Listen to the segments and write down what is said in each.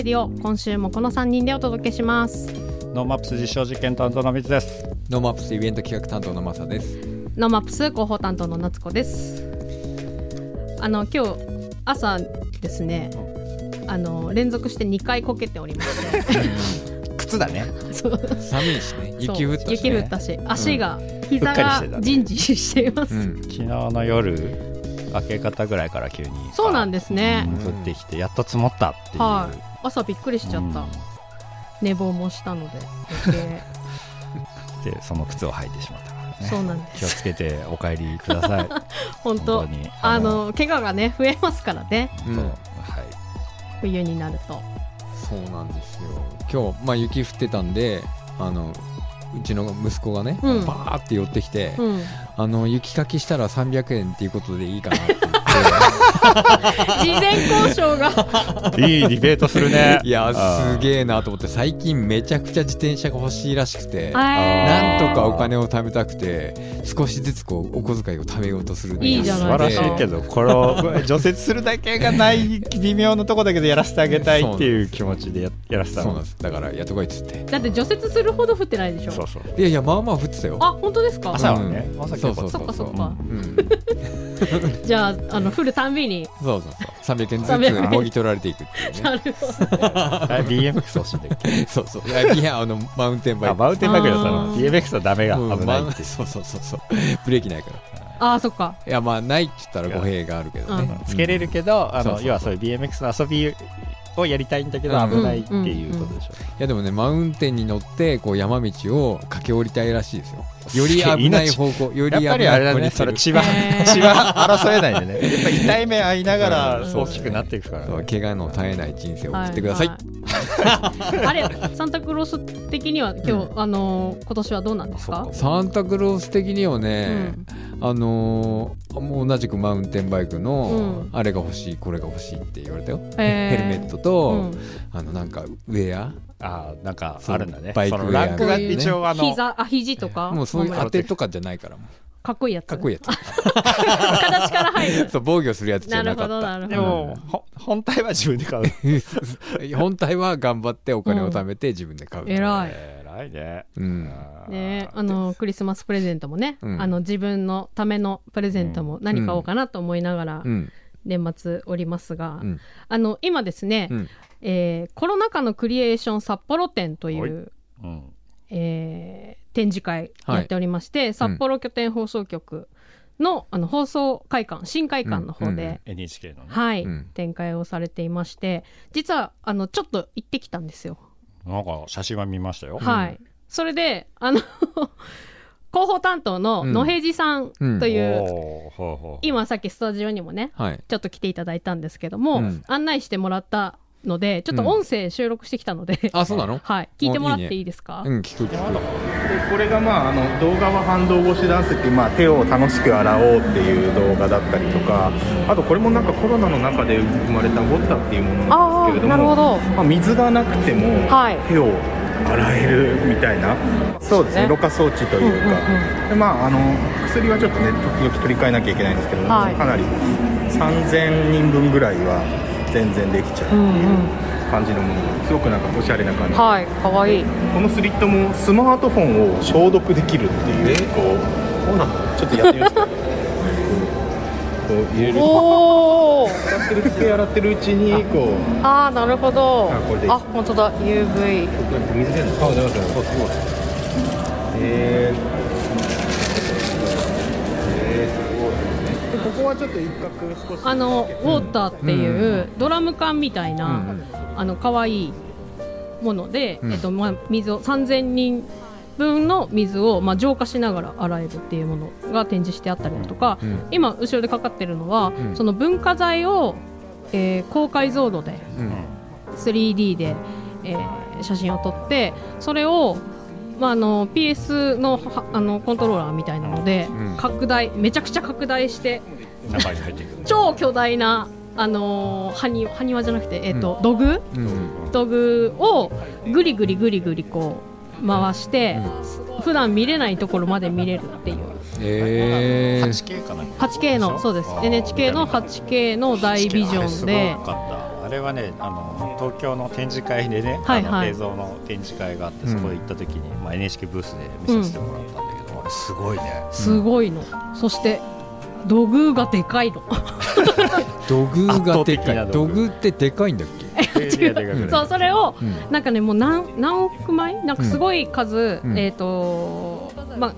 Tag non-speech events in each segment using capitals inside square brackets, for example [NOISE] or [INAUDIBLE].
レディオ今週もこの3人でお届けします。 NoMaps 実証実験担当の水です。ノーマップスイベント企画担当のマサです。 NoMaps 広報担当の夏子です。あの今日朝ですねあの連続して2回こけておりまして。[LAUGHS] 靴だね。そう。寒いしね、雪降ったし、ね。雪降ったし足が、膝うっかりがしてたねジンジンしています、うん。昨日の夜明け方ぐらいから急にそうなんですね、降ってきてやっと積もったっていう、はい朝びっくりしちゃった、うん。寝坊もしたので。[LAUGHS] でその靴を履いてしまったからね。そうなんです。気をつけてお帰りください。[LAUGHS] 本当。に。あの怪我がね増えますからね。うん。そう。はい。冬になると。そうなんですよ。今日、まあ雪降ってたんで、あの、うちの息子がね、うん。バーって寄ってきて、うんあの、雪かきしたら300円っていうことでいいかなって言っ事前交渉が。いいディベートするね。て、いや、すえげえなと思って、最近めちゃくちゃ自転車が欲しいらしくて、はなんとかお金を貯めたくて、少しずつこう、お小遣いを貯めようとするいいじゃない素晴らしいけどこれを除雪するだけがない微妙なとこだけどやらせてあげたいっていう気持ちでややらせたの。そうなんです。だから、やっとこいっつって。だって除雪するほど降ってないでしょ。そうそう。いやいや、まあまあ降ってたよ。あ本当ですか？朝はね、うん朝結構そうそうそっかそっかうん。じゃああの降るたんびにそうそうそう。300 [LAUGHS] 円ず300円つもぎ取られていくっていうね。なるほどあ BMX 欲しいんだっけ？[LAUGHS] そうそう。いや、いやあの、マウンテンバイク。あマウンテンバイクだったあのー BMX はダメが危ないってそうそうそうそう。ブレーキないから。あーそっかいや、まあ、ないって言ったら語弊があるけどね。つけれるけど、あそうそうそうの要はそういう BMX の遊びをやりたいんだけどうん危ないっていうことでしょ、いや、でもね、マウンテンに乗って、こう、山道を駆け下りたいらしいですよ。より危ない方向、より危やっぱりあれだねそれ血は血は争えないんでね。やっぱ痛い目合いながらうん。大きくなっていくから、そう怪我の絶えない人生を送ってください。はい。はい。あれサンタクロース的には今日、あのー今年はどうなんですか？サンタクロース的にはね、あのーもう同じくマウンテンバイクの、うん。あれが欲しい、これが欲しいって言われたよ。へー。ヘルメットと、うん。あの、なんか、ウェアああなんかあるんだね。バイクそのランクが一応あの膝あ肘とか？もうそういう当てとかじゃないからもう。かっこいいやつ？かっこいいやつ。[LAUGHS] 形から入る。そう防御するやつじなるほゃなかった。どなるほど。でも、ほ本体は自分で買う。[LAUGHS] 本体は頑張ってお金を貯めて自分で買う、偉い。偉いね。うん。ねあのクリスマスプレゼントもね、うん。あの自分のためのプレゼントも何買おうかなと思いながらうん。年末おりますが、うん。あの今ですね、うんえーコロナ禍のクリエーション札幌展とい、はい。ううんえー展示会やっておりまして、札幌拠点放送局のあの放送会館新会館の方で、うん。うん。NHK のね。はい、うん。展開をされていまして実はあのちょっと行ってきたんですよ。なんか写真は見ましたよ、はい、それであの [LAUGHS] 広報担当の野平寺さんという、今さっきスタジオにもねはい。ちょっと来ていただいたんですけども、うん。案内してもらったのでちょっと音声収録してきたので、あそうなの？はい。聞いてもらっておいいねいいですかうん聞く聞くでこれがまああの動画は反動越しダンスっていう、まあ、手を楽しく洗おうっていう動画だったりとかあとこれもなんかコロナの中で生まれたゴッタっていうものなんですけれどもど。まあ、水がなくてもはい。手を洗えるみたいな、そうですね。ろ過装置というか、うんうんでまああの薬はちょっとね時々取り替えなきゃいけないんですけど、はい。かなり3000人分ぐらいは全然できちゃうっていう感じのものですごくなんかおしゃれな感じ。はいかわい。いこのスリットもスマートフォンを消毒できるっていうこうそうなの？ちょっとやってみますか？[LAUGHS] こう入れると。おお洗ってる手洗ってるうちにこう。ああなるほど。あこれで。あ本当だ。UV 水出るのあ出ますねそうすごい。えーここはちょっと一角少し。あのウォーターっていうドラム缶みたいな、あの可愛いもので、うん。えっとまあ、水を3000人分の水を、まあ、浄化しながら洗えるっていうものが展示してあったりだとか、うん。今後ろでかかってるのは、うん。その文化財を、えー高解像度でうん。3D で、えー写真を撮ってそれを、まあ、あの PS のはあのコントローラーみたいなので、うん。拡大めちゃくちゃ拡大して中に入っていく超巨大なあのー、埴輪埴輪じゃなくて、えっと土偶うん。土偶をぐりぐりぐりぐりこう回して、普段見れないところまで見れるっていう。えー、8K かな。8K のそうです。NHK の 8K の大ビジョンで。あれすごかったあれはねあの東京の展示会でね、はいはい。あの映像の展示会があって、うん。そこで行った時に、まあ、NHK ブースで見させてもらったんだけど、あれすごいね。すごいの、そして土偶がでかいの。土偶がでかない土偶ってでかいんだっけ？[LAUGHS] そうそれをうん。なんかねもう何何億枚？なんかすごい数、うん。えっ、とまあ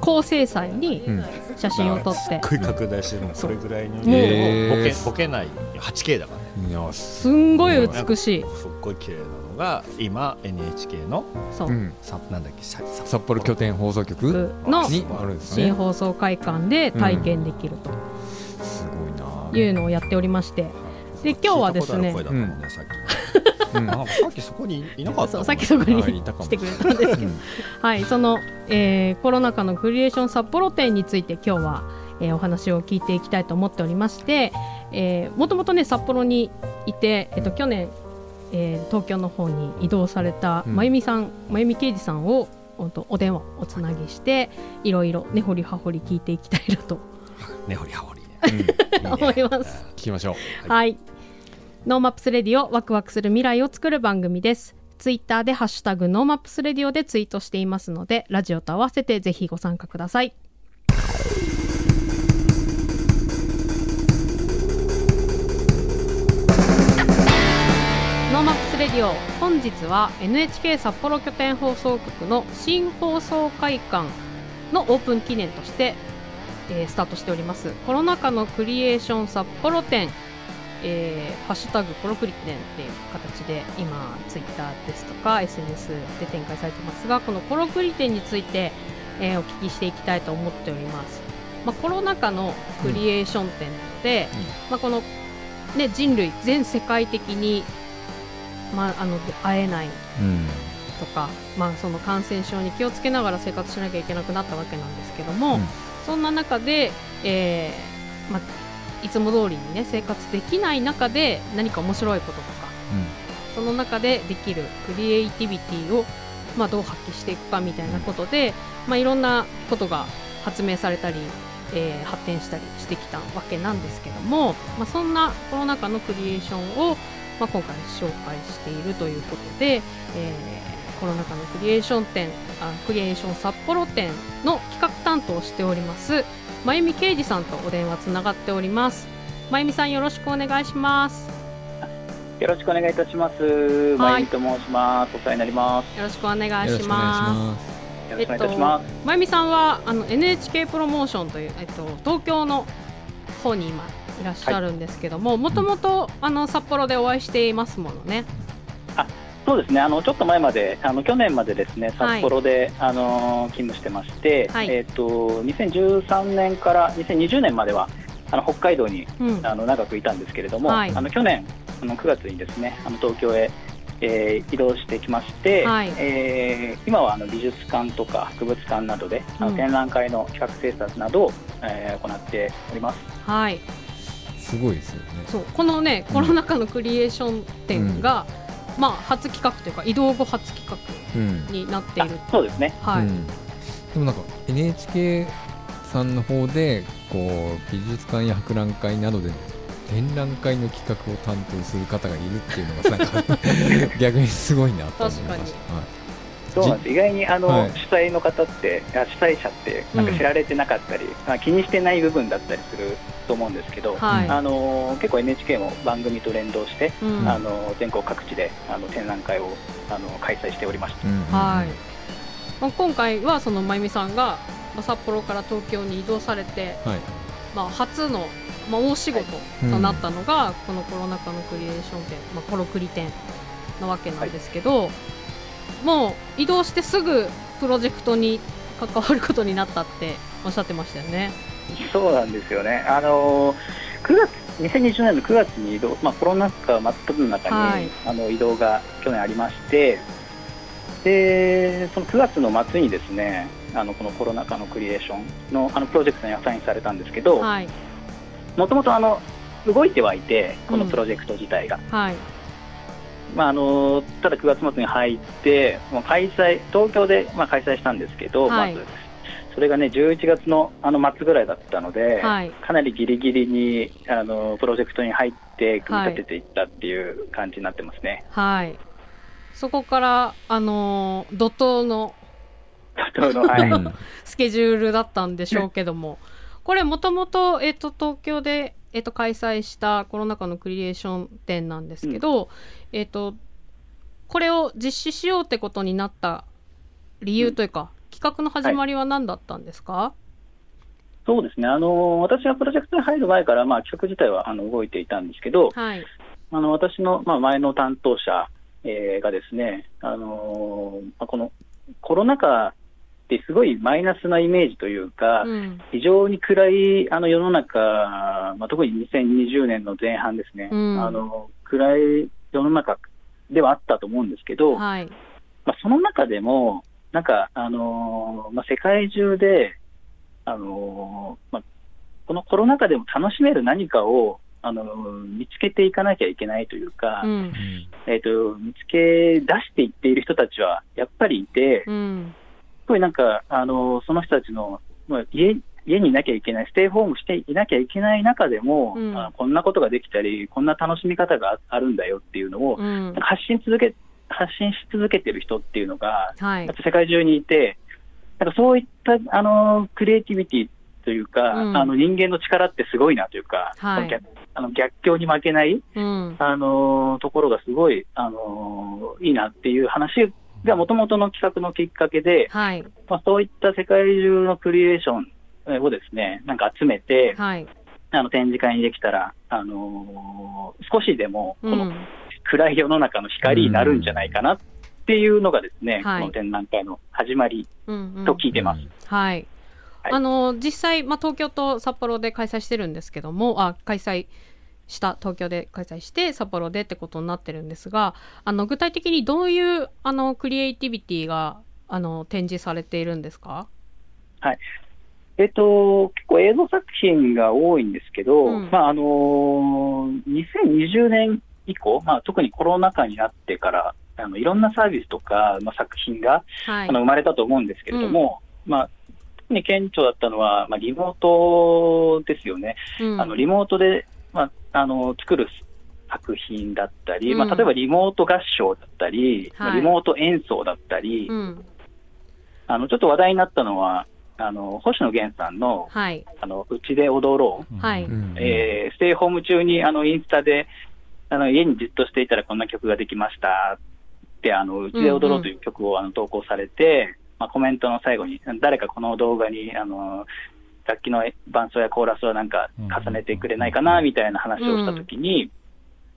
高精細にうん。写真を撮って、すっごい拡大してるの。それぐらいの、もうボケボケない。8K だからね。すんごい美しい。すっごい綺麗なのが今 NHK のそう、うん。さなんだっけささ札幌拠点放送局のにあるんですね。新放送会館で体験できるすごいな。というのをやっておりまして、で今日はですね。聞いたことある声だったもんね、さっき。うん。あなんかさっきそこにいなかったもんそうさっきそこにあい。たかも来てくれたんですけど。うん。[LAUGHS] はい、その、えーコロナ禍のクリエーション札幌展について今日は、えーお話を聞いていきたいと思っておりまして、えーもともとね札幌にいて、えっと去年、えー東京の方に移動されたうんまゆみさん、まゆみ刑事さんをお電話おつなぎしていろいろ根掘り葉掘り聞いていきたいなと [LAUGHS] ねほりはほり思います。聞きましょうはい。 NoMaps Radio ワクワクする未来を作る番組です。ツイッターでハッシュタグ NoMaps Radio でツイートしていますので、ラジオと合わせてぜひご参加ください。レディオ。本日は NHK 札幌拠点放送局の新放送会館のオープン記念として、えースタートしております。コロナ禍のクリエーション札幌展、えーハッシュタグコロクリ展っていう形で今ツイッターですとか SNS で展開されてますがこのコロクリ展について、えーお聞きしていきたいと思っております、まあ、コロナ禍のクリエーション展なので、まあ、この、ね、人類全世界的に、まあ、あの会えないうん。とか、まあ、その感染症に気をつけながら生活しなきゃいけなくなったわけなんですけども、うん。そんな中で、えーまあ、いつも通りに、ね、生活できない中で何か面白いこととかその中でできるクリエイティビティを、まあ、どう発揮していくかみたいなことで、まあ、いろんなことが発明されたり、えー発展したりしてきたわけなんですけども、まあ、そんなコロナ禍のクリエーションを、まあ、今回紹介しているということで、えーコロナ禍のクリエーション展あクリエーション札幌展の企画担当をしておりますまゆみけいじさんとお電話つながっておりますまゆみさんよろしくお願いしますよろしくお願いいたします。まゆみと申します。お世話になります。よろしくお願いしますますよろしくお願いいたします。まゆみさんはあの NHK プロモーションという、えっと、東京の方に今いらっしゃるんですけどももともとあの札幌でお会いしていますものね。そうですね。あのちょっと前まで、あの去年までですね、はい。札幌で、あの勤務してまして、はい。えっ、と2013年から2020年まではあの北海道にうん。あの長くいたんですけれども、はい。あの去年あの9月にですね、あの東京へ、えー移動してきまして、はい。えー今はあの美術館とか博物館などで、あうん。の展覧会の企画制作などを、えー行っております。はいすごいですよね。そうこのねコロナ禍のクリエーション展が、まあ初企画というか移動後初企画うん。になっている。あそうですね。はい、うん。でもなんか NHK さんの方でこう美術館や博覧会などで展覧会の企画を担当する方がいるっていうのがなんか [LAUGHS] 逆にすごいなと思いました。はいそうなんです。意外にあの、はい。主催の方ってあ主催者ってなんか知られてなかったり、まあ、気にしてない部分だったりすると思うんですけど、はい。あの結構 NHK も番組と連動して、うん。あの全国各地であの展覧会をあの開催しておりました。うんうんはい。まあ、今回はそのまゆみさんがまあ札幌から東京に移動されて、はい。まあ、初の、まあ、大仕事となったのが、このコロナ禍のクリエーション展、まあ、コロクリ展なわけなんですけど、もう移動してすぐプロジェクトに関わることになったっておっしゃってましたよね。そうなんですよね。あの9月2020年の9月に移動、まあ、コロナ禍真っ只中に、はい。あの移動が去年ありましてでその9月の末にですねあのこのコロナ禍のクリエーションのあのプロジェクトにアサインされたんですけどはい、もともとあの動いてはいてこのプロジェクト自体が、はい、まあ、あのただ9月末に入ってもう開催東京で、まあ、開催したんですけど、はいまずそれがね11月のあの末ぐらいだったので、はいかなりギリギリにあのプロジェクトに入って組み立てていったっていう感じになってますね。はい。そこから、あのー怒涛の [LAUGHS] スケジュールだったんでしょうけども、これもともと、えっ、と、東京で、えっ、と、開催したコロナ禍のクリエーション展なんですけど、えっ、と、これを実施しようってことになった理由というか、企画の始まりは何だったんですか、そうですね、あの私がプロジェクトに入る前から、まあ、企画自体はあの動いていたんですけど、はい。あの私の、まあ、前の担当者、えーがですね、あのまあ、このコロナ禍ってすごいマイナスなイメージというか、うん。非常に暗いあの世の中、まあ、特に2020年の前半ですね、うんあの暗い世の中ではあったと思うんですけど、はい。まあ、その中でも、なんか、あのーまあ、世界中で、あのーまあ、このコロナ禍でも楽しめる何かを、あのー見つけていかなきゃいけないというか、うん。えっ、と、見つけ出していっている人たちはやっぱりいて、うん。すごいなんか、あのーその人たちの、まあ、家、家にいなきゃいけない、ステイホームしていなきゃいけない中でも、うんあこんなことができたり、こんな楽しみ方がああるんだよっていうのを、うん。発信続け、発信し続けてる人っていうのが、はい世界中にいて、なんかそういったあのクリエイティビティというか、うんあの人間の力ってすごいなというか、はい逆あの逆境に負けない、うん。あのところがすごい、あのいいなっていう話がもともとの企画のきっかけで、はい。まあ、そういった世界中のクリエーションをですね、なんか集めて、はい。あの展示会にできたら、あの少しでもこのうん。暗い世の中の光になるんじゃないかなっていうのがですね、はいこの展覧会の始まりうんうんと聞いてます。はい。はいあの実際、まあ、東京と札幌で開催してるんですけどもあ開催した東京で開催して札幌でってことになってるんですがあの具体的にどういうあのクリエイティビティがあの展示されているんですか？えっと、結構映像作品が多いんですけど、うん。まああのー2020年以降、まあ、特にコロナ禍になってから、あのいろんなサービスとか、まあ、作品が、はい。あの生まれたと思うんですけれども、まあ、特に顕著だったのは、まあ、リモートですよね。うん。あのリモートで、まあ、あの作る作品だったり、うん。まあ、例えばリモート合唱だったり、まあはいリモート演奏だったり、うん。あのちょっと話題になったのは、あの星野源さんのはい。あのうちで踊ろう、はい、うん。えーステイホーム中にあのインスタであの家にじっとしていたらこんな曲ができました。って、あのうちで踊ろうという曲をあの投稿されて、まあ、コメントの最後に、誰かこの動画にあの楽器の伴奏やコーラスをなんか重ねてくれないかなみたいな話をしたときに、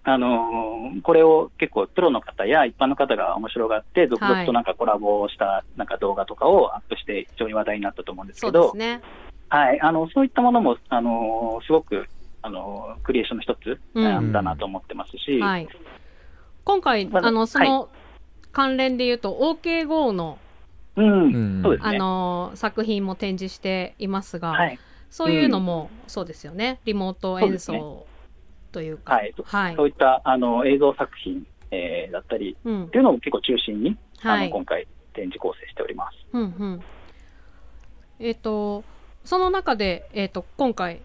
あのこれを結構プロの方や一般の方が面白がって、続々となんかコラボをしたなんか動画とかをアップして非常に話題になったと思うんですそけど、うですね。はい、あのそういったものも、あのすごく、あのクリエーションの一つうん。なんだなと思ってますし、はい。今回あのその関連で言うと OKGO のうん、うん。あそうですね。の作品も展示していますが、はい、そういうのもそうですよね、リモート演奏というか。はい、はい。そういったあの映像作品、えーだったりうん。っていうのを結構中心に、あはい。の今回展示構成しております。うんうん。えっ、とその中で、えっと今回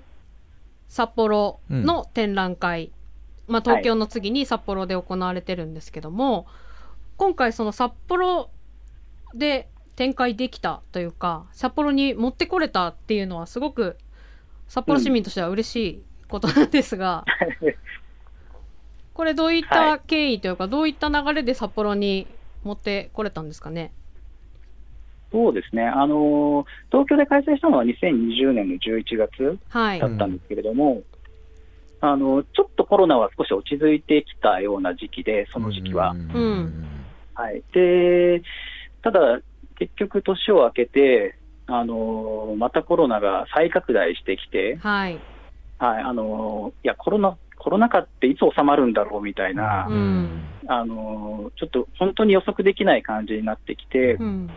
札幌の展覧会、まあ、東京の次に札幌で行われてるんですけども、今回その札幌で展開できたというか札幌に持ってこれたっていうのはすごく札幌市民としては嬉しいことなんですが、これどういった経緯というか、どういった流れで札幌に持ってこれたんですかね？そうですね、あの東京で開催したのは2020年の11月はいだ。ったんですけれども、あのちょっとコロナは少し落ち着いてきたような時期で、その時期は。んはい、でただ、結局、年を明けて、あのまたコロナが再拡大してきて、はい。はいあのいやコロナ、コロナ禍っていつ収まるんだろうみたいな、うんあのちょっと本当に予測できない感じになってきて、うん。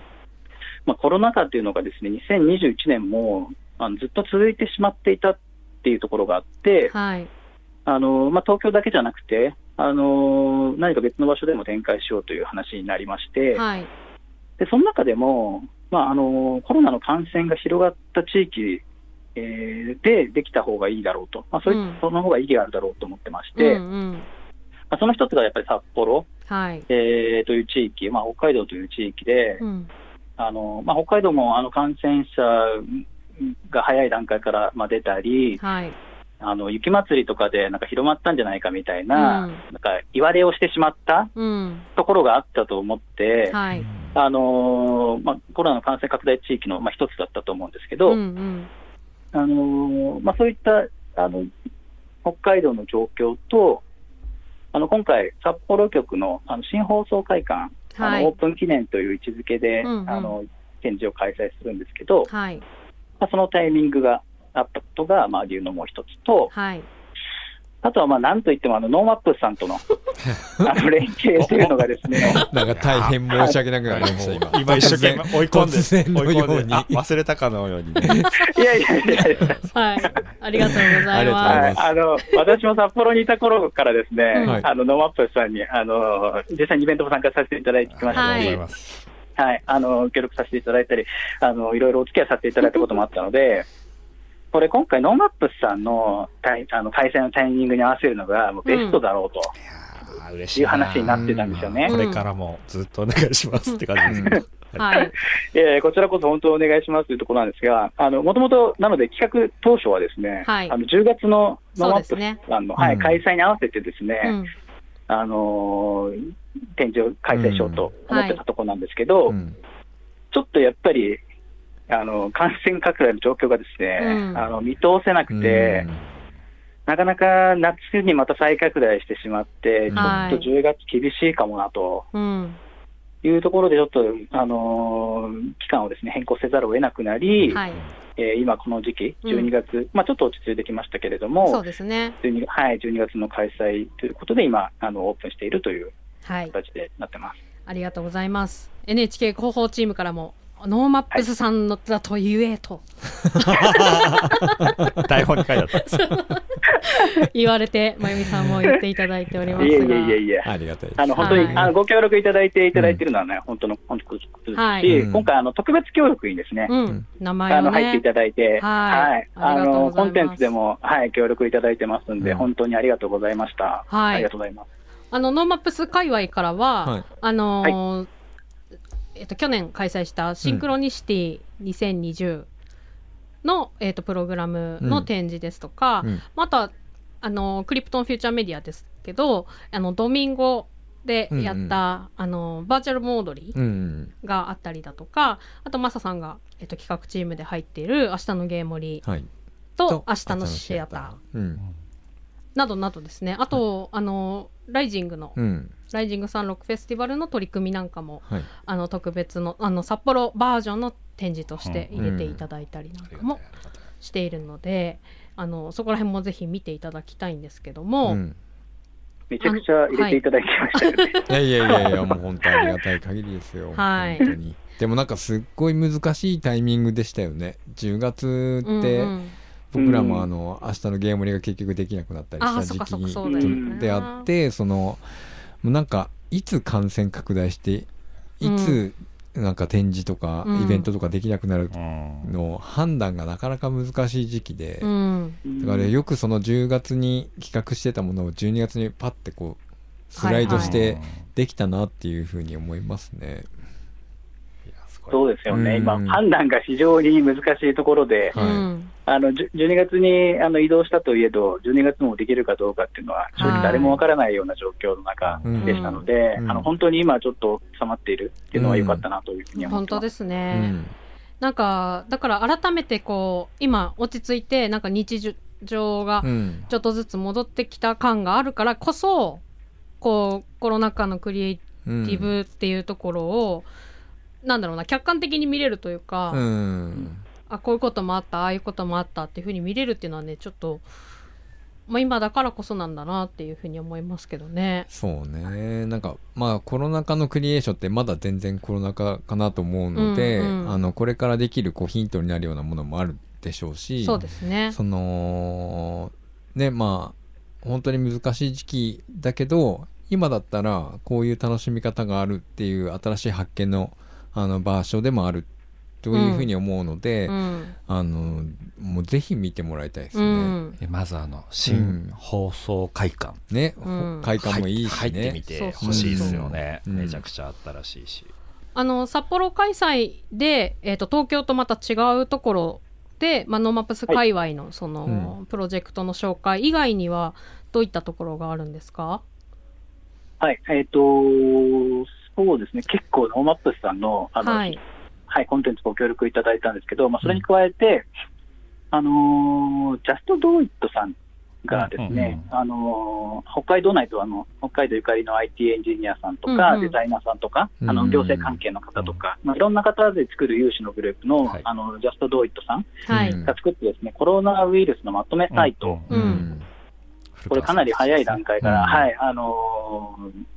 まあ、コロナ禍っていうのがですね2021年もあのずっと続いてしまっていたっていうところがあって、はい。あのまあ、東京だけじゃなくて、あの何か別の場所でも展開しようという話になりまして、はい。でその中でも、まあ、あのコロナの感染が広がった地域、えー、でできた方がいいだろうと、まあ、それ、うん、その方が意義があるだろうと思ってまして、うんうん、まあ、その一つがやっぱり札幌、はい。えー、という地域、まあ、北海道という地域で、うん、あのまあ、北海道もあの感染者が早い段階から、まあ、出たり、はい、あの雪祭りとかでなんか広まったんじゃないかみたいな、うん、なんか言われをしてしまったところがあったと思って、うんはい、あのまあ、コロナの感染拡大地域の、まあ、一つだったと思うんですけど、うんうん、あのまあ、そういったあの北海道の状況と、あの今回、札幌局のあの新放送会館、はい、あのオープン記念という位置づけで、うんうん、あの展示を開催するんですけど、はい、まあ、そのタイミングがあったことが、まあ、理由のもう一つと、はい、あとはまあなんといってもあの NoMaps さんとの [LAUGHS] あの連携というのがですね [LAUGHS] なんか大変申し訳なくなりました、今。今一生懸命追い込んで、突然のように忘れたかのように、ね。[LAUGHS] いやいやいやいや。はい。ありがとうございます。あの、私も札幌にいた頃からですね、はい、あの、 NoMaps さんに、あの、実際にイベントも参加させていただいてきましたし、はいはい、あの、協力させていただいたり、あの、いろいろお付き合いさせていただいたこともあったので、これ今回、 NoMaps さんのあの開催のタイミングに合わせるのがもうベストだろうと。うん、いう話になってたんですよね。これからもずっとお願いしますって感じですね。はい、[LAUGHS] えー、こちらこそ本当お願いしますというところなんですが、もともとなので企画当初はですね、はい、あの10月の NoMaps さんの、ね、はい、開催に合わせてですね、うん、あのー、展示を開催しようと思ってたところなんですけど、うん。はい、ちょっとやっぱりあの感染拡大の状況がですね、うん、あの見通せなくて、うん、なかなか夏にまた再拡大してしまって、ちょっと10月厳しいかもなと。いうところで、ちょっと、あのー、期間をですね変更せざるを得なくなり、はい、えー、今、この時期、12月、うん、まあ、ちょっと落ち着いてきましたけれども、そうですね。12, はい、12月の開催ということで、今、あのオープンしているという形でなってます、はい、ありがとうございます。NHK 広報チームからも NoMaps さんのだと言えと、はい、台本に書いてあった。[LAUGHS] 言われてまゆみさんも言っていただいておりますが。いやいやいやありがたいあの本当に、はい、あのご協力いただいていただいているのはね、うん、本当の本当ですし、はい、今回あの特別協力にですね、うん、名前、ね、あの入っていただいて、はい、あのコンテンツでもはい協力いただいてますんで、うん、本当にありがとうございました。はい、ありがとうございます。あの NoMaps 界隈からは、あのーえっと、去年開催したシンクロニシティ2020の、うん、えっと、プログラムの展示ですとか、うん、またあのクリプトンフューチャーメディアですけどあのドミンゴでやった、うんうん、あのバーチャルモードリーがあったりだとか、うんうん、あとマサさんが、えっと、企画チームで入っている「明日のゲームリー」と「明日のシアター」うん、などなどですね。あと、あのライジングの、うんライジングサンロックフェスティバルの取り組みなんかも、はい、あの特別のあの札幌バージョンの展示として入れていただいたりなんかもしているので、あのそこら辺もぜひ見ていただきたいんですけども。うんめちゃくちゃ入れていただきました、ね、はい、いやいやいやいやもう本当ありがたい限りですよ。はい。本当に。でもなんかすっごい難しいタイミングでしたよね。10月って、うんうん僕らもあの、明日のゲームリが結局できなくなったりした時期であってそのもうなんかいつ感染拡大していつなんか展示とかイベントとかできなくなるの判断がなかなか難しい時期で、だからよくその10月に企画してたものを12月にパッてこうスライドしてできたなっていうふうに思いますね。そうですよね、今、判断が非常に難しいところで、はい、あの12月にあの移動したといえど、12月もできるかどうかっていうのは、正直誰もわからないような状況の中でしたので、あの本当に今、ちょっと収まっているっていうのは良かったなというふうに思ってます、本当ですね。なんかだから改めてこう今落ち着いてなんか日常がちょっとずつ戻ってきた感があるからこそ、こうコロナ禍のクリエイティブっていうところを、なんだろうな客観的に見れるというか、うん、あこういうこともあったああいうこともあったっていうふうに見れるっていうのはねちょっと、まあ、今だからこそなんだなっていうふうに思いますけどね。そうね。なんかまあコロナ禍のクリエーションってまだ全然コロナ禍かなと思うので、うんうん、あのこれからできるこうヒントになるようなものもあるでしょうしそうですね。そのねまあ本当に難しい時期だけど今だったらこういう楽しみ方があるっていう新しい発見のあの場所でもあるというふうに思うので、うん。あのもうぜひ見てもらいたいですうね。ん。でまずあの新放送会館、ね、うん。会館もいいし入ってみね。てほしいですよね、うん。めちゃくちゃ新しいし、あの札幌開催で、えー、と東京とまた違うところで、まあ、 NoMaps 界隈のその、うプロジェクトの紹介以外にはどういったところがあるんですか？はい、えっ、と、そうですね、結構、 NoMaps さんの、あの、ははいい、コンテンツご協力いただいたんですけど、まあ、それに加えて、あのー JUST道IT さんがですね、あのー北海道内とあの、北海道ゆかりの IT エンジニアさんとか、うんうん。デザイナーさんとか、うんあの、行政関係の方とか、まあ、いろんな方で作る有志のグループの、はい。あの、 JUST道IT さんはい、うんが作ってですね、コロナウイルスのまとめサイト、うんうん。これかなり早い段階から、うん。はい、あのー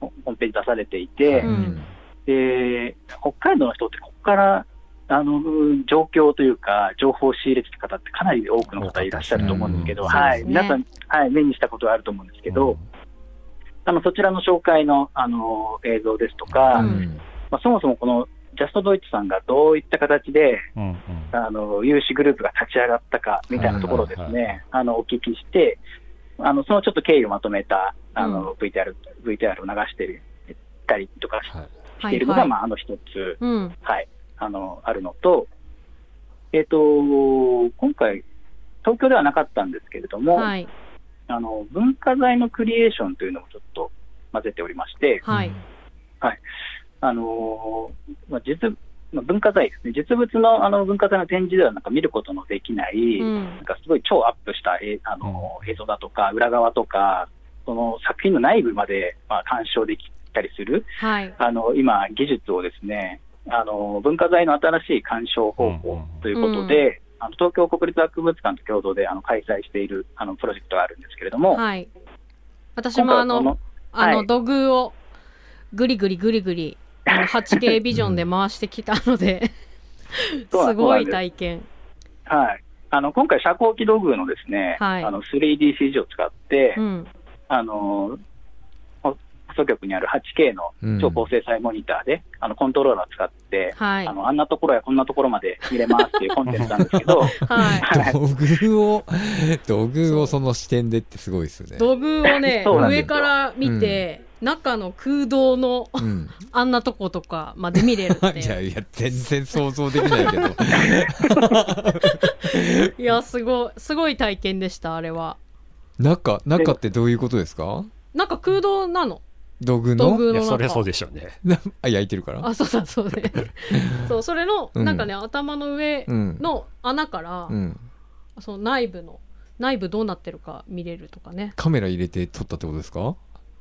ホホームページ出されていて、うん。で、北海道の人ってここから、あの、状況というか、情報を仕入れてる方ってかなり多くの方いらっしゃると思うんですけど、うんはい。ね皆さん、はい、目にしたことはあると思うんですけど、あの、そちらの紹介の、あの、映像ですとか、うん。まあ、そもそもこの、ジャストドイツさんがどういった形で、うんうん。あの、有志グループが立ち上がったか、みたいなところをですはいはいね、あの、お聞きして、あの、そのちょっと経緯をまとめた、あの、う VTR、VTR を流してたりとかしはいしているのが、まあ、あの一つ、うん。はい、あの、あるのと、えっ、と、今回、東京ではなかったんですけれども、はい。あの、文化財のクリエーションというのもちょっと混ぜておりまして、はい。あのーまあ、実、まあ、文化財ですね、実物のあの文化財の展示ではなんか見ることのできない、うん。なんかすごい超アップしたえあのー映像だとか、裏側とか、その作品の内部まで、まあ、鑑賞できたりする、はい。あの今、技術をですね、あの文化財の新しい鑑賞方法ということで、あの東京国立博物館と共同であの開催しているあのプロジェクトがあるんですけれども、はい。私もあのあのはい。土偶をぐりぐりぐりぐりあの 8K [LAUGHS] ビジョンで回してきたので [LAUGHS] す。ごい体験。はい、あの今回、遮光器土偶のですね、はい。あの 3DCG を使って、うん。あの送局にある 8K の超高精細モニターで、あのコントローラーを使って、はい。あの、あんなところやこんなところまで見れますっていう [LAUGHS] コンテンツなんですけど、はい。はい。[LAUGHS] 土偶を土偶をその視点でってすごいですよね。土偶をね [LAUGHS] 上から見て、中の空洞のうん、あんなとことかまで見れるっていやいや全然想像できないけど。いやすごいすごい体験でしたあれは。中中ってどういうことですか？なんか空洞なの土偶の？土偶いやそりゃそうでしょうね。[LAUGHS] あ焼いてるから？あそうだそうね [LAUGHS] そうそれのうん。なんかね、頭の上うん。の穴から、うん。その内部の内部どうなってるか見れるとかね。カメラ入れて撮ったってことですか？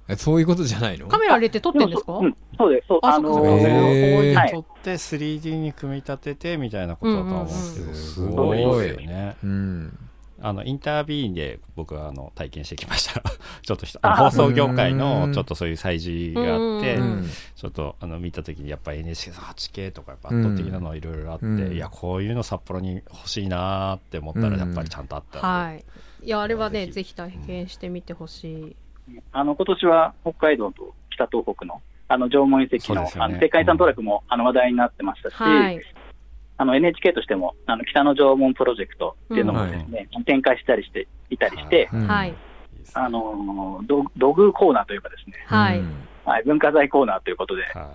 えそういうことじゃないの？カメラ入れて撮ってんですか、うん、そうです、そう、ああのそっかそっか。それをへー。こう撮って 3D に組み立ててみたいなことだとは思うんですけど、うんうんうん。すごいですよね。うんあのインタービーンで僕はあの体験してきました。[LAUGHS] ちょっと放送業界うん。のちょっとそういう催事があって、うんうんちょっとあの見た時にやっぱり NHK さん 8K とかやっぱ圧倒的なのいろいろあって、うん。いやこういうの札幌に欲しいなーって思ったらやっぱりちゃんとあったんで、はい。いやあれはねぜひ。体験してみてほしい、あの今年は北海道と北東北のあの縄文遺跡の,、ね。あの世界遺産トラックも、あの話題になってましたし、はいあの NHK としてもあの北の縄文プロジェクトっていうのもですね、展開したりしていたりして、うん。はい。あの土土偶コーナーというかですね、はい、うん。はい、文化財コーナーということで、は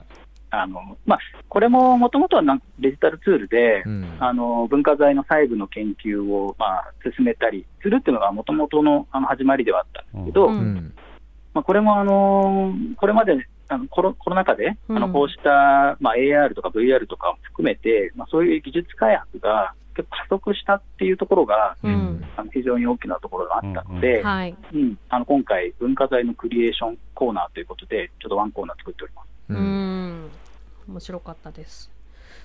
あのまあ、これももともとはなんかデジタルツールで、うん。あの文化財の細部の研究を、まあ、進めたりするっていうのがもともとのあの始まりではあったんですけど、うん。うん。まあ、これも、あのこれまであのコロコロナ禍で、あうん。のこうした、まあ、AR とか VR とかを含めて、まあ、そういう技術開発が結構加速したっていうところが、うん。あの非常に大きなところがあったので、はい。うん。あの今回、文化財のクリエーションコーナーということで、ちょっとワンコーナー作っております。ううん。ん面白かったです。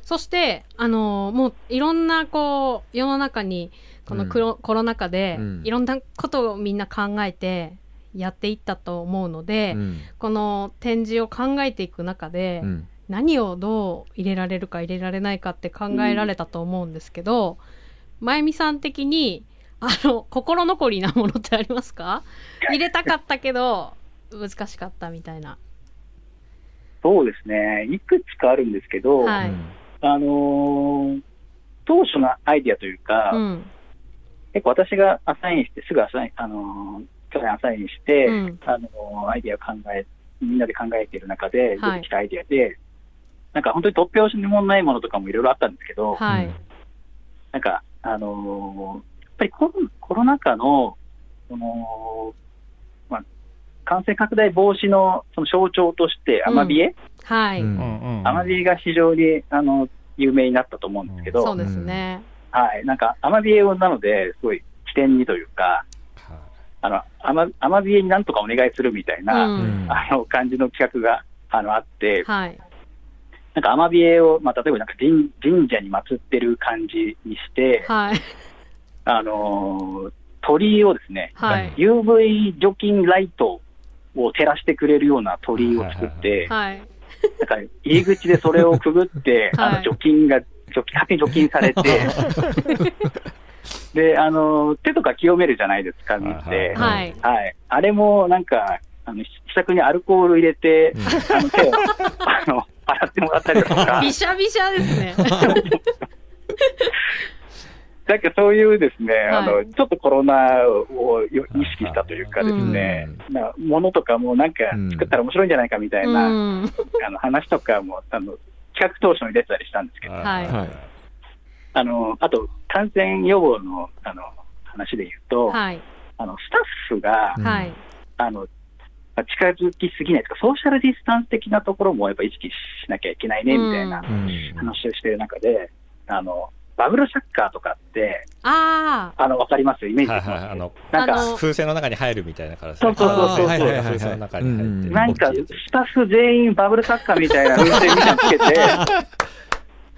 そしてあのもういろんなこう世の中にこのクロ,、コロナ禍で、うん。いろんなことをみんな考えてやっていったと思うので、うん。この展示を考えていく中で、うん。何をどう入れられるか入れられないかって考えられたと思うんですけど、まゆみさん的にあの心残りなものってありますか？入れたかったけど難しかったみたいな。そうですね、いくつかあるんですけど、はい。あのー当初のアイディアというか、うん。結構私がアサインして、すぐアサイン、あのー去年アサインして、うんあのーアイディアを考え、みんなで考えている中ではい出てきたアイディアで、なんか本当に突拍子もないものとかもいろいろあったんですけど、はい。なんか、あのーやっぱりコロコロナ禍の、その、まあ、感染拡大防止のその象徴として、アマビエ、はい。うんうんアマビエが非常に、あの、有名になったと思うんですけど、そうですね。はい、なんか、アマビエをなので、すごい起点にというか、あの、アマアマビエになんとかお願いするみたいな、うんあの、感じの企画が、あの、あって、はい。なんかアマビエを、まあ、例えばなんか神神社に祀ってる感じにして、はい。あのー鳥居をですね、はい。UV 除菌ライトを照らしてくれるような鳥居を作って、はい。なんか入り口でそれをくぐって、[LAUGHS] はいあの除菌が、除菌、勝手に除菌されて、[LAUGHS] で、あの、手とか清めるじゃないですか、水で。ははい。い。あれもなんか、あの、試作にアルコール入れて、あの、手を、あの、洗ってもらったりとか、[LAUGHS] びしゃびしゃですね。[LAUGHS] なんかそういうですね、あの、はいちょっとコロナをよ意識したというかですね、なものとかもなんか作ったら面白いんじゃないかみたいうな、ん。あの話とかも、あの、企画当初に出てたりしたんですけど、はいはいあの、あと、感染予防の、あの、話で言うと、はい。あの、スタッフが、うん。はい。あの、まあ近づきすぎないとか、ソーシャルディスタンス的なところもやっぱ意識しなきゃいけないね、みたいなうん。話をしている中で、あの、バブルサッカーとかって、ああ。あの、わかります？イメージはいはいあのなんか、風船の中に入るみたいなからそうそうそうそう。風船の中に入ってうんなんか、スタッフ全員バブルサッカーみたいな運転みたいなのつけて、[LAUGHS]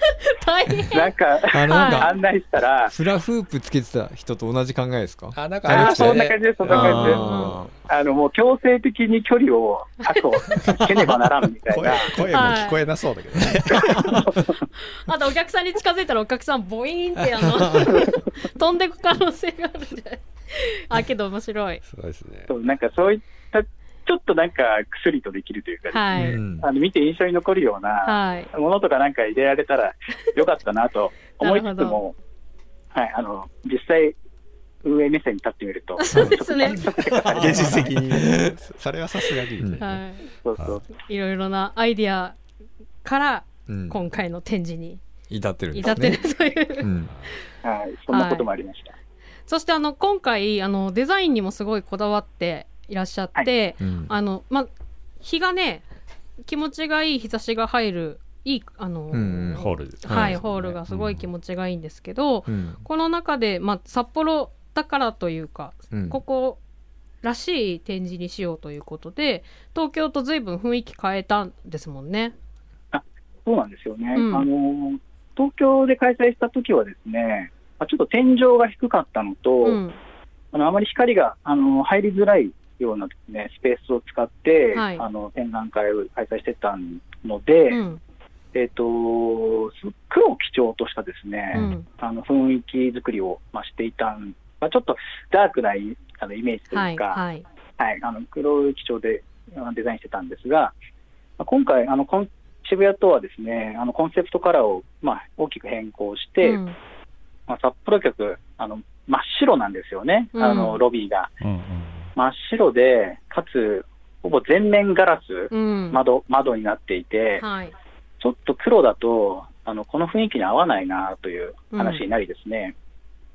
[LAUGHS] 大変。なんか、あのなんか案内したら、フラフープつけてた人と同じ考えですか？あなんかあそんな感じです、そんな感じです。ああの、もう強制的に距離を確保つ [LAUGHS] けねばならんみたい声な。声も聞こえなそうだけどね。[LAUGHS] あとお客さんに近づいたらお客さんボイーンってあの飛んでく可能性があるんじゃない？あけど面白い。すごいですね。そうなんかそういった、ちょっとなんか薬とできるというか、はい、うん。あの見て印象に残るようなはい。ものとかなんか入れられたらよかったなと思いつつも、[LAUGHS] はい、あの、実際、運営目線に立ってみると、そうですね。現実的に。[LAUGHS] それはさすがに。い。なはそうそう。いいろいろなアイディアからうん。今回の展示に至ってるんで至ってすねるという、うん。はい、そんなこともありました。そしてあの今回あのデザインにもすごいこだわっていらっしゃって、うん。あのま日がね気持ちがいい日差しが入るいいあの、うんホールはい、はいホールがすごい気持ちがいいんですけど、うん。この中で、まあ、札幌だからというか、うん。ここらしい展示にしようということで東京と随分雰囲気変えたんですもんね。そうなんですよね。うん。あの、東京で開催した時はですね、まあちょっと天井が低かったのと、うん。あのあまり光があの入りづらいようなです、ね、スペースを使って、はい。あの展覧会を開催してたので、うん。えっ、と、す黒を基調としたですね、うん。あの雰囲気作りを、まあ、していたん、まあ、ちょっとダークなイあのイメージとはいいうか、はいはい、あの黒い基調であのデザインしてたんですが、まあ、今回あのコン、渋谷とはですね、あのコンセプトカラーを、まあ、大きく変更して、うん。まあ、札幌局あの、真っ白なんですよね、うん。あのロビーが。うんうん真っ白で、かつ、ほぼ全面ガラス、うん。窓窓になっていて、はい。ちょっと黒だと、あのこの雰囲気に合わないなという話になりですね、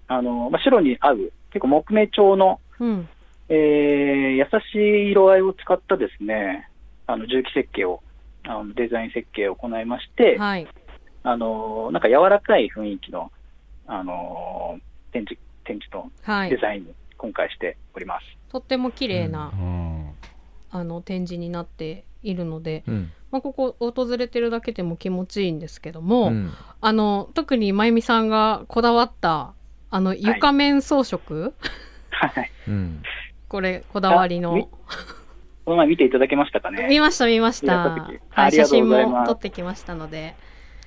あのまあ、白に合う、結構木目調の、うん。えー優しい色合いを使ったですね、あの重機設計を、あのデザイン設計を行いまして、はい。あのなんか柔らかい雰囲気の、あの展示展示のはい。デザインに今回しております。とっても綺麗な、うん。あの展示になっているので、うん。まあ、ここ訪れてるだけでも気持ちいいんですけども、うん。あの特にまゆみさんがこだわったあの床面装飾、はい。うん。これこだわりの。この前見ていただけましたかね？見ました見ました。はい、写真も撮ってきましたので。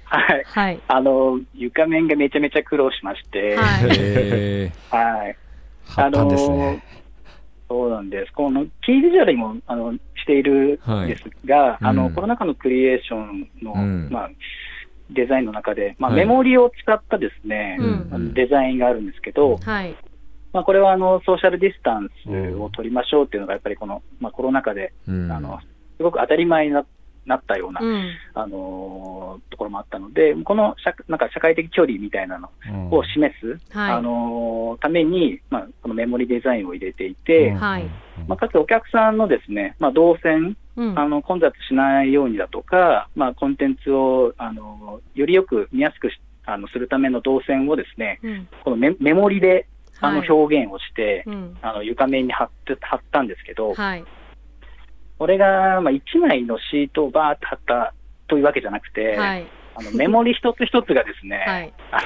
はい。はい。あの、床面がめちゃめちゃ苦労しまして、はい。へはい。ー葉っぱですね。そうなんです。このキービジュアルにもあのしているんですが、はい。あのうん。コロナ禍のクリエーションの、うん。まあ、デザインの中で、まあ、はい。メモリを使ったですね、うん。あのデザインがあるんですけど、はい。まあ、これはあのソーシャルディスタンスを取りましょうっていうのが、やっぱりこの、まあ、コロナ禍で、うん。あのすごく当たり前にななったような、うん。あのーところもあったので、この社なんか社会的距離みたいなのうんを示す、はいあのーために、まあ、このメモリデザインを入れていて、はいまあ、かつお客さんのですね、まあ、動線、うん。あの混雑しないようにだとか、まあ、コンテンツをあのよりよく見やすくしあのするための動線をですね、うん。このメメモリであのはい表現をして、うん。あの床面に貼って貼ったんですけど、はい。これが、まあ、1枚のシートをバーッと貼ったというわけじゃなくて、はい。あのメモリ一つ一つがですね、はい。あ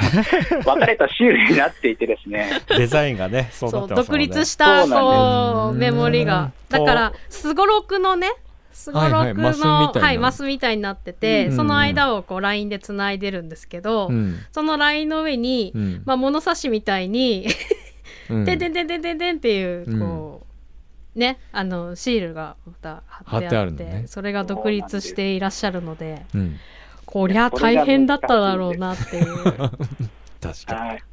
の分かれたシールになっていてですね、デザインがねそう独立した、こう、メモリが。うん。だから、すごろくのね、すごろくの、はいはいマスみたいな。はい、マスみたいになってて、うん。その間をこう、ラインで繋いでるんですけど、うん。そのラインの上に、うん。まあ、物差しみたいに、うん。[LAUGHS] てんてんてんてんてんてんっていう、うん。こう、ね、あの、シールがまた貼って貼ってあって、あるのね。それが独立していらっしゃるので、うん。こりゃ大変だっただろうなっていう。[LAUGHS] 確かはい、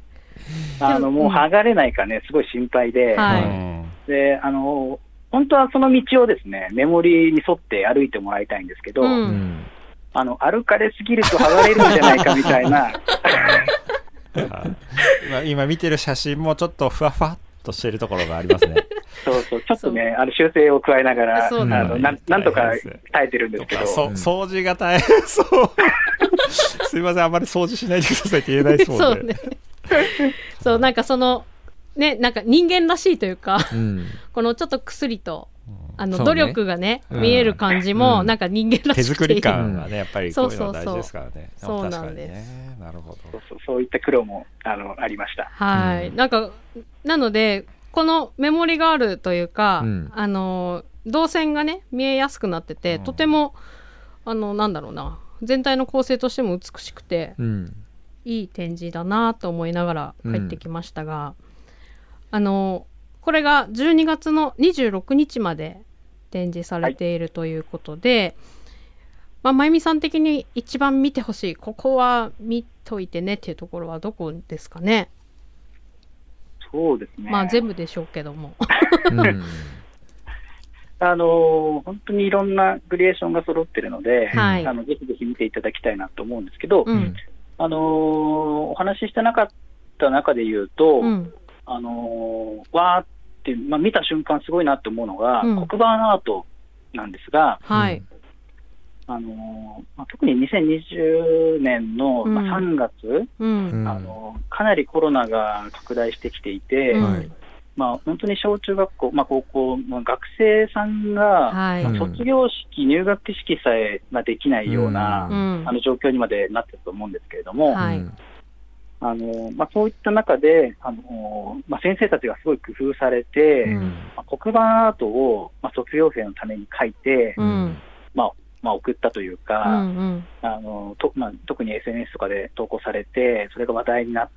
あのもう剥がれないかね、すごい心配で、はい。うん。であの本当はその道をですねメモリに沿って歩いてもらいたいんですけど、うん。あの歩かれすぎると剥がれるんじゃないかみたいな、[LAUGHS] はい。今今見てる写真もちょっとふわふわっとしてるところがありますねそうそう、ちょっとね、あの修正を加えながら、あそうなんのです。なんなんとか耐えてるんですけど、そうん。掃除が大変そう。[LAUGHS] すいませんあんまり掃除しないでくださいって言えないですもんね。[LAUGHS] そうね。そう、なんかその、ね、なんか人間らしいというか、うん。このちょっと薬と、あの、そうね。努力がね、うん。見える感じも、うん。なんか人間らしくて。手作りいい感がねやっぱりこういうのは大そうそうそう。事ですからね。そうなんです。ね。なるほど。そうそう。そういった苦労もあのありました。はい、うん。なんか、なので、このメモリがあるというか、うん。あの、動線がね、見えやすくなってて、うん。とても、あの、なんだろうな、全体の構成としても美しくて、うん。いい展示だなと思いながら帰ってきましたが、あのこれが12月の26日まで展示されているということで、まあ、まゆみさん的に一番見てほしいここは見といてねっていうところはどこですかね？そうですね。まあ全部でしょうけども。うん。[LAUGHS] あの本当にいろんなグリエーションが揃ってるので、はい。あのぜひぜひ見ていただきたいなと思うんですけど、うん。あのお話ししてなかった中で言うと、うん。あのわーって、まあ、見た瞬間すごいなって思うのが、うん。黒板アートなんですが、はいあのまあ、特に2020年の、まあ、3月、うん。うん。あのかなりコロナが拡大してきていて、うんはい。まあ、本当に小中学校、まあ、高校の学生さんが、はい。うん卒業式、入学式さえができないような、うん。あの状況にまでなってると思うんですけれども、はい。うん。あのまあ、そういった中で、あのまあ、先生たちがすごい工夫されて、うん。まあ、黒板アートを、まあ、卒業生のために書いて、うん。まあまあ、送ったといううか、んうん。あのとまあ、特に SNS とかで投稿されて、それが話題になっ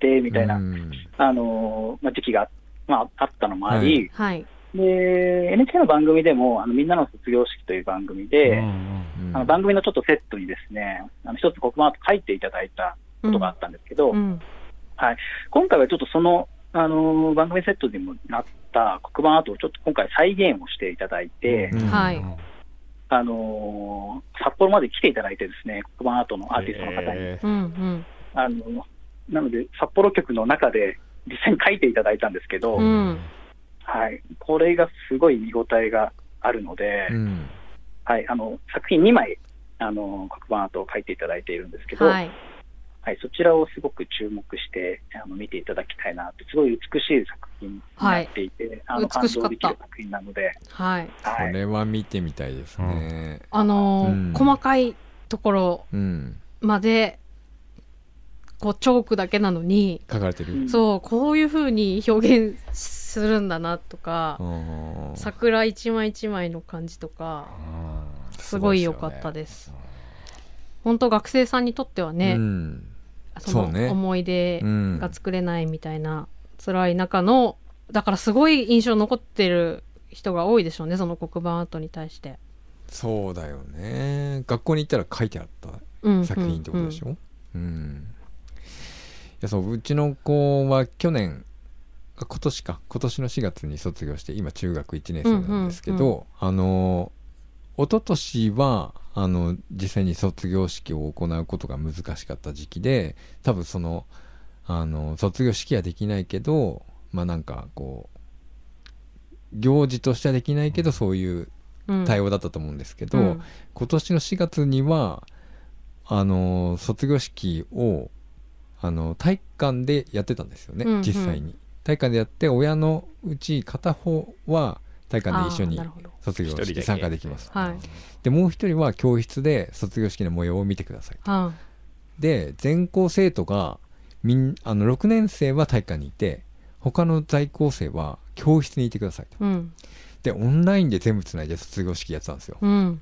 てみたいな、うん。あのまあ、時期が、まあ、あったのもあり、はい。で NHK の番組でも、あのみんなの卒業式という番組で、うんあの番組のちょっとセットにですね、あの一つ黒板アート書いていただいたことがあったんですけど、うん。今回はちょっとその、あの番組セットにもなった黒板アートをちょっと今回再現をしていただいて、うん。はいあの札幌まで来ていただいてですね、黒板アートのアーティストの方に。えうんうんあのなので、札幌局の中で実際に書いていただいたんですけど、うん。はい、これがすごい見応えがあるので、うん。はい、あの作品2枚あの黒板アートを書いていただいているんですけど、はい。はい、そちらをすごく注目してあの見ていただきたいなって、すごい美しい作品になっていて、あの感美しかった。動できる作品なので、はい。こはい、れは見てみたいですね。あのーうん。細かいところうん。までこうチョークだけなのに、書かれてる。うん。そうこういう風に表現するんだなとか、うん。桜一枚一枚の感じとかすごい良かったです。本当学生さんにとってはね、うん。その思い出うん。が作れないみたいな辛い中のだからすごい印象残ってる人が多いでしょうねその黒板アートに対して。そうだよね。学校に行ったら書いてあったうん作品ってことでしょ？うん、いやそううちの子は去年あ今年か。今年の4月に卒業して今中学1年生なんですけど、うんうん。あの一昨年はあの実際に卒業式を行うことが難しかった時期で多分そのあの卒業式はできないけどまあなんかこう行事としてはできないけどそういううん。対応だったと思うんですけど、うん。今年の4月にはあの卒業式をあの体育館でやってたんですよね、うんうん。実際に。体育館でやって親のうち片方は体育館で一緒に卒業式参加できます。はい。でもう一人は教室で卒業式の模様を見てくださいあで全校生徒がみんあの6年生は体育館にいて他の在校生は教室にいてくださいと。うん。でオンラインで全部つないで卒業式やってたんですよ。うん。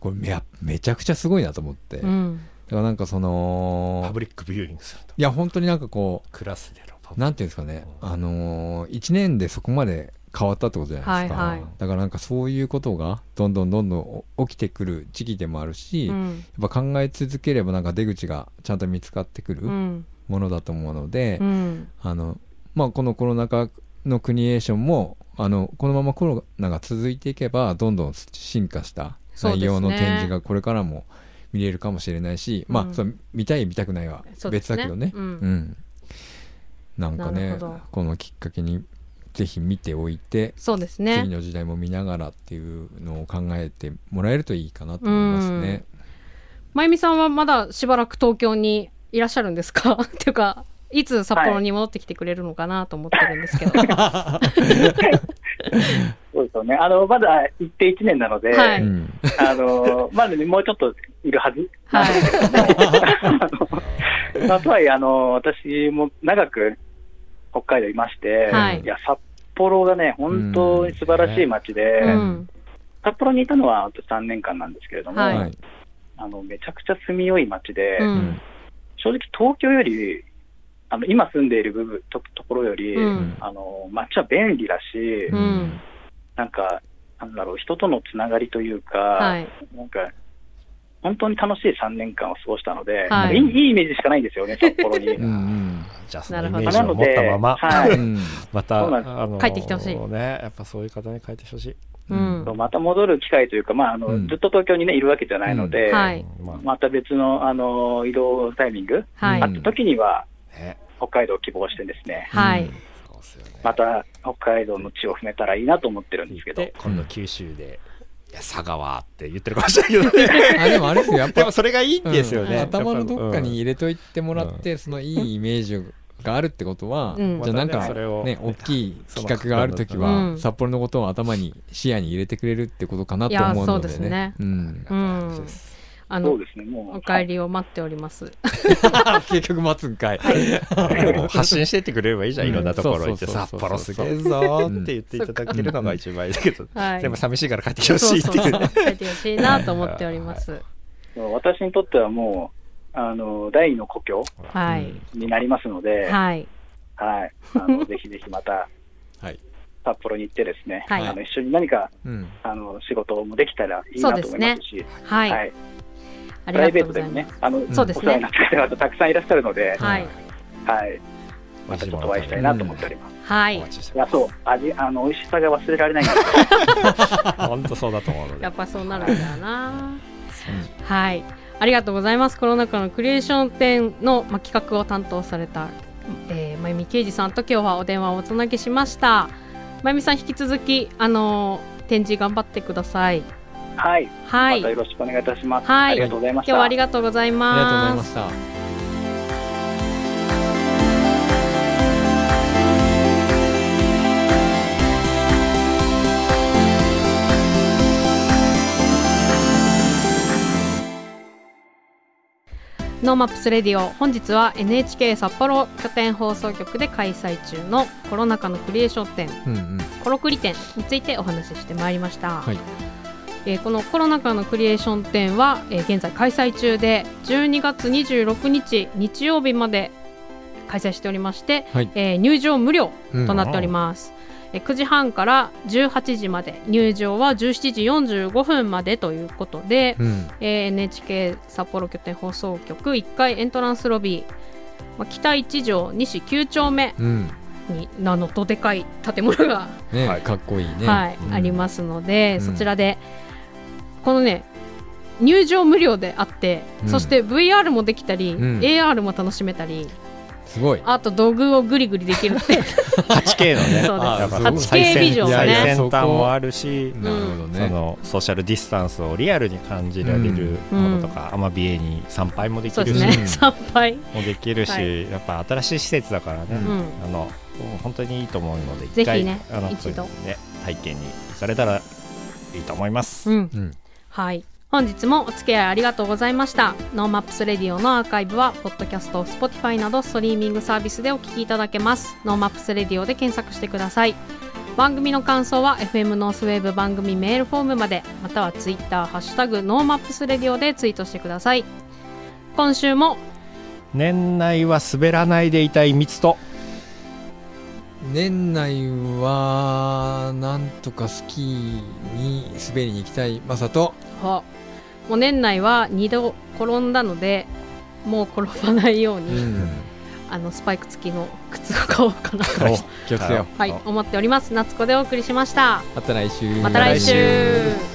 これめやめちゃくちゃすごいなと思って、だうん。からなんかそのパブリックビューイングすると。いや本当になんかこクラスでのなんていうんですかね。あのー、1年でそこまで変わったってことじゃないですか、はいはい。だからなんかそういうことがどんどんどんどんお起きてくる時期でもあるし、やっうんぱ考え続ければなんか出口がちゃんと見つかってくる。うんものだと思うので、うん。あのまあ、このコロナ禍のクリエーションもあのこのままコロナが続いていけばどんどん進化した内容の展示がこれからも見れるかもしれないし、まうん。あその見たい見たくないは別だけどね。うん。ん。なんかねこのきっかけにぜひ見ておいて、そうです次ねの時代も見ながらっていうのを考えてもらえるといいかなと思いますね。まゆみさんはまだしばらく東京にいらっしゃるんですか？[LAUGHS] っていうかいつ札幌に戻ってきてくれるのかなと思ってるんですけど、そうですよね。あの、まだ行って1年なので、はい。うん。あの、まだね、もうちょっといるはず。はい。あのまあとはいえ、あの、私も長く北海道いまして、はい。や、札幌がね、本当に素晴らしい街で、うん。札幌にいたのはあと3年間なんですけれども、はい。はい。あのめちゃくちゃ住みよい街で、うん正直東京より、あの今住んでいる部分とところより、うん。あの街は便利だし、うん。なんか、なんだろう、人とのつながりというか、はい。なんか、本当に楽しい3年間を過ごしたので、はい。い、いいイメージしかないんですよね、札幌に。[LAUGHS] うんうん。じゃあそのイメージを持ったまま、はい。うん。また、そうなんです。あの帰ってきてほしい。ね、やっぱそういう方に帰ってきてほしい。うん。また戻る機会というか、まああのうん。ずっと東京に、ね、いるわけじゃないので、うん。はい。うんまた別のあの移動タイミング、はい、うんあった時には、ね、北海道を希望してですね、はい、そうですよね。また北海道の地を踏めたらいいなと思ってるんですけど、で、今度九州で、いや、佐川って言ってるかもしれないけどね。[LAUGHS] あでもあれですよやっぱ。でもそれがいいんですよね。うん。頭のどっかにい入れといてもらって、そのいいイメージがあるってことは、うん。じゃあなんかねそれをね大きい企画がある時は、うん。札幌のことを頭に視野に入れてくれるってことかなと思うのでね。いやそうですね。うん、うん。あのそうですね、もう、お帰りを待っております。[LAUGHS] 結局待つんかい、発信してってくれればいいじゃん、いろんなところ行って、札幌すげえぞーって言っていただけるのが一番いいだけど、はい。でも寂しいから帰ってきてほしいって帰ってほしいなと思っております。私にとってはもう、あの第二の故郷はい、になりますので、はい。はい、あのぜひぜひまた [LAUGHS] はい。札幌に行ってですね、はい。あの一緒に何かうん。あの仕事もできたらいいなと思いますし、はい、はい、あプライベりがとうございます。ートでもね、あのそうですね。お世話になった方々たくさんいらっしゃるので、はい。はい、またちょっとお会いしたいなと思っております。はい。お待ちしていや、そう、味、あの、美味しさが忘れられない。[LAUGHS] 本当そうだと思うので。やっ。ぱそうなるんだよなはいありがとうございます。コロナ禍のクリエーション展の、まあ、企画を担当された、えー、まゆみけいじさんと今日はお電話をおつなぎしました。まゆみさん引き続きあのー展示頑張ってください。はい、はい。またよろしくお願いいたします。はい。ありがとうございました。今日はありがとうございありがとうございますました NoMaps Radio 本日は NHK 札幌拠点放送局で開催中のコロナ禍のクリエーション展うんうん。コロクリ展についてお話ししてまいりました、はい。えーこのコロナ禍のクリエーション展は、えー現在開催中で12月26日日曜日まで開催しておりまして、はい。えー入場無料となっております、え9時半から18時まで入場は17時45分までということで、うん。えー NHK 札幌拠点放送局1階エントランスロビー、まあ、北一条西9丁目うん。にあのどでかい建物が、ね、はい。かっこいいね、はいうん。ありますので、うん。そちらでこのね入場無料であって、うん。そして VR もできたり、うん。AR も楽しめたりすごい。あと道具をグリグリできるって。8K のね。そうです。やっぱ 8K 最先ビジョンね。最先端もあるし、なるほどね、そのソーシャルディスタンスをリアルに感じられるものとか、アマビエに参拝もできるし、そうですね。うん。参拝。もできるし、はい。やっぱ新しい施設だからね、うん。あの本当にいいと思うのでぜひねあの一度ね体験にされたらいいと思います。うん。うん。はい本日もお付き合いありがとうございました。 NoMaps Radio のアーカイブはポッドキャスト Spotify などストリーミングサービスでお聞きいただけます。 NoMaps Radio で検索してください。番組の感想は FM ノースウェーブ番組メールフォームまでまたは Twitter ハッシュタグ NoMaps Radio でツイートしてください。今週も年内は滑らないでいたい密と。年内はなんとかスキーに滑りに行きたいマサと。あもう年内は2度転んだのでもう転ばないよううに、ん。あのスパイク付きの靴を買おうかなと。お気をつけよう。はい思っております。夏子でお送りしました。また来週。また来週